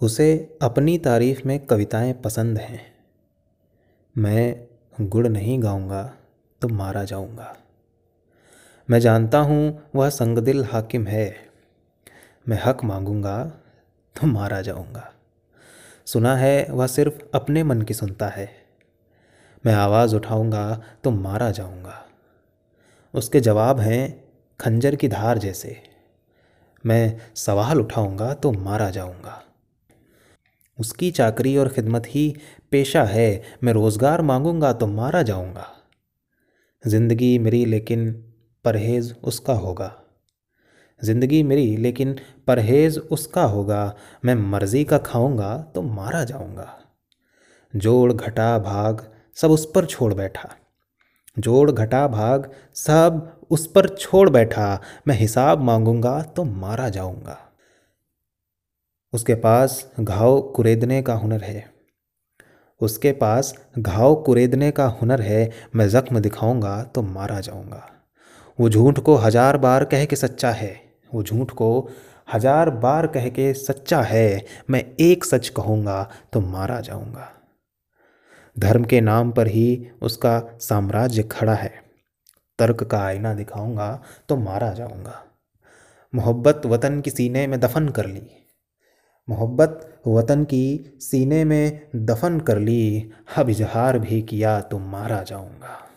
उसे अपनी तारीफ़ में कविताएँ पसंद हैं। मैं गुड़ नहीं गाऊँगा तो मारा जाऊँगा। मैं जानता हूँ वह संगदिल हाकिम है। मैं हक मांगूँगा तो मारा जाऊँगा। सुना है वह सिर्फ़ अपने मन की सुनता है। मैं आवाज़ उठाऊँगा तो मारा जाऊँगा। उसके जवाब हैं खंजर की धार जैसे। मैं सवाल उठाऊँगा तो मारा जाऊँगा। उसकी चाकरी और खिदमत ही पेशा है। मैं रोज़गार मांगूँगा तो मारा जाऊँगा। ज़िंदगी मेरी लेकिन परहेज़ उसका होगा। ज़िंदगी मेरी लेकिन परहेज़ उसका होगा। मैं मर्ज़ी का खाऊँगा तो मारा जाऊँगा। जोड़ घटा भाग सब उस पर छोड़ बैठा। जोड़ घटा भाग सब उस पर छोड़ बैठा। मैं हिसाब मांगूँगा तो मारा जाऊँगा। उसके पास घाव कुरेदने का हुनर है। उसके पास घाव कुरेदने का हुनर है, मैं ज़ख्म दिखाऊँगा तो मारा जाऊँगा। वो झूठ को हज़ार बार कह के सच्चा है। वो झूठ को हज़ार बार कह के सच्चा है, मैं एक सच कहूँगा तो मारा जाऊँगा। धर्म के नाम पर ही उसका साम्राज्य खड़ा है। तर्क का आईना दिखाऊँगा तो मारा जाऊँगा। मोहब्बत वतन की सीने में दफन कर ली। मोहब्बत वतन की सीने में दफन कर ली। अब इजहार भी किया तो मारा जाऊँगा।